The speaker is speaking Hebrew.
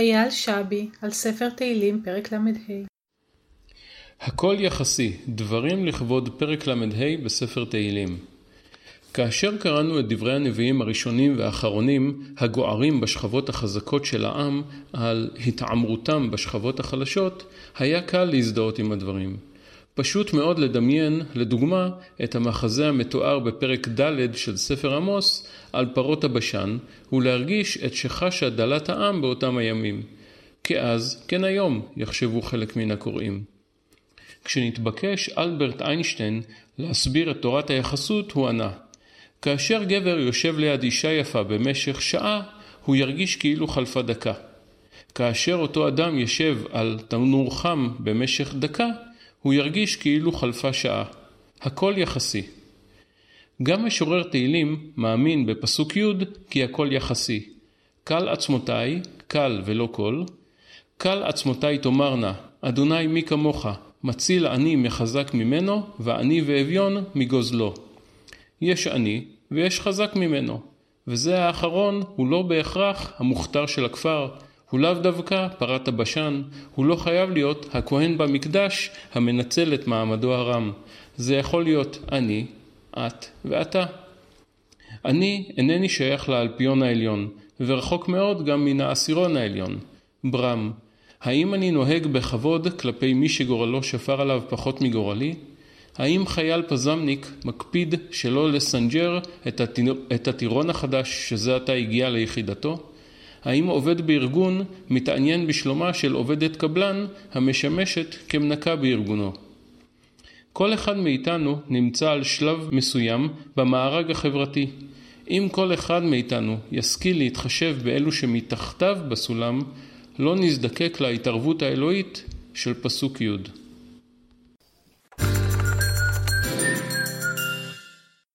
אייל שבי, על ספר תהילים, פרק ל"ה. הכל יחסי, דברים לכבוד פרק ל"ה בספר תהילים. כאשר קראנו את דברי הנביאים הראשונים והאחרונים, הגוערים בשכבות החזקות של העם, על התעמרותם בשכבות החלשות, היה קל להזדהות עם הדברים. פשוט מאוד לדמיין, לדוגמה, את המחזה המתואר בפרק ד' של ספר עמוס על פרות הבשן, ולהרגיש את שחשה דלת העם באותם הימים. כאז, כן היום, יחשבו חלק מן הקוראים. כשנתבקש אלברט איינשטיין להסביר את תורת היחסות, הוא ענה: כאשר גבר יושב ליד אישה יפה במשך שעה, הוא ירגיש כאילו חלפה דקה. כאשר אותו אדם ישב על תנור חם במשך דקה, הוא ירגיש כאילו חלפה שעה. הכל יחסי. גם משורר תהילים מאמין בפסוק י' כי הכל יחסי. קל עצמותיי, קל ולא קול. קל עצמותיי תאמרנה, אדוני מי כמוך, מציל עני מחזק ממנו, ועני ואביון מגוזלו. יש עני ויש חזק ממנו, וזה האחרון הוא לא בהכרח המוכתר של הכפר, הוא לאו דווקא פרת הבשן, הוא לא חייב להיות הכהן במקדש המנצל את מעמדו הרם. זה יכול להיות אני, את ואתה. אני אינני שייך לאלפיון העליון, ורחוק מאוד גם מן העשירון העליון. ברם, האם אני נוהג בכבוד כלפי מי שגורלו שפר עליו פחות מגורלי? האם חייל פזמניק מקפיד שלא לסנג'ר את הטירון החדש שזה עתה הגיע ליחידתו? האם עובד בארגון מתעניין בשלומה של עובדת קבלן המשמשת כמנקה בארגונו. כל אחד מאיתנו נמצא על שלב מסוים במארג החברתי. אם כל אחד מאיתנו ישכיל להתחשב באלו שמתחתיו בסולם, לא נזדקק להתערבות האלוהית של פסוק י'.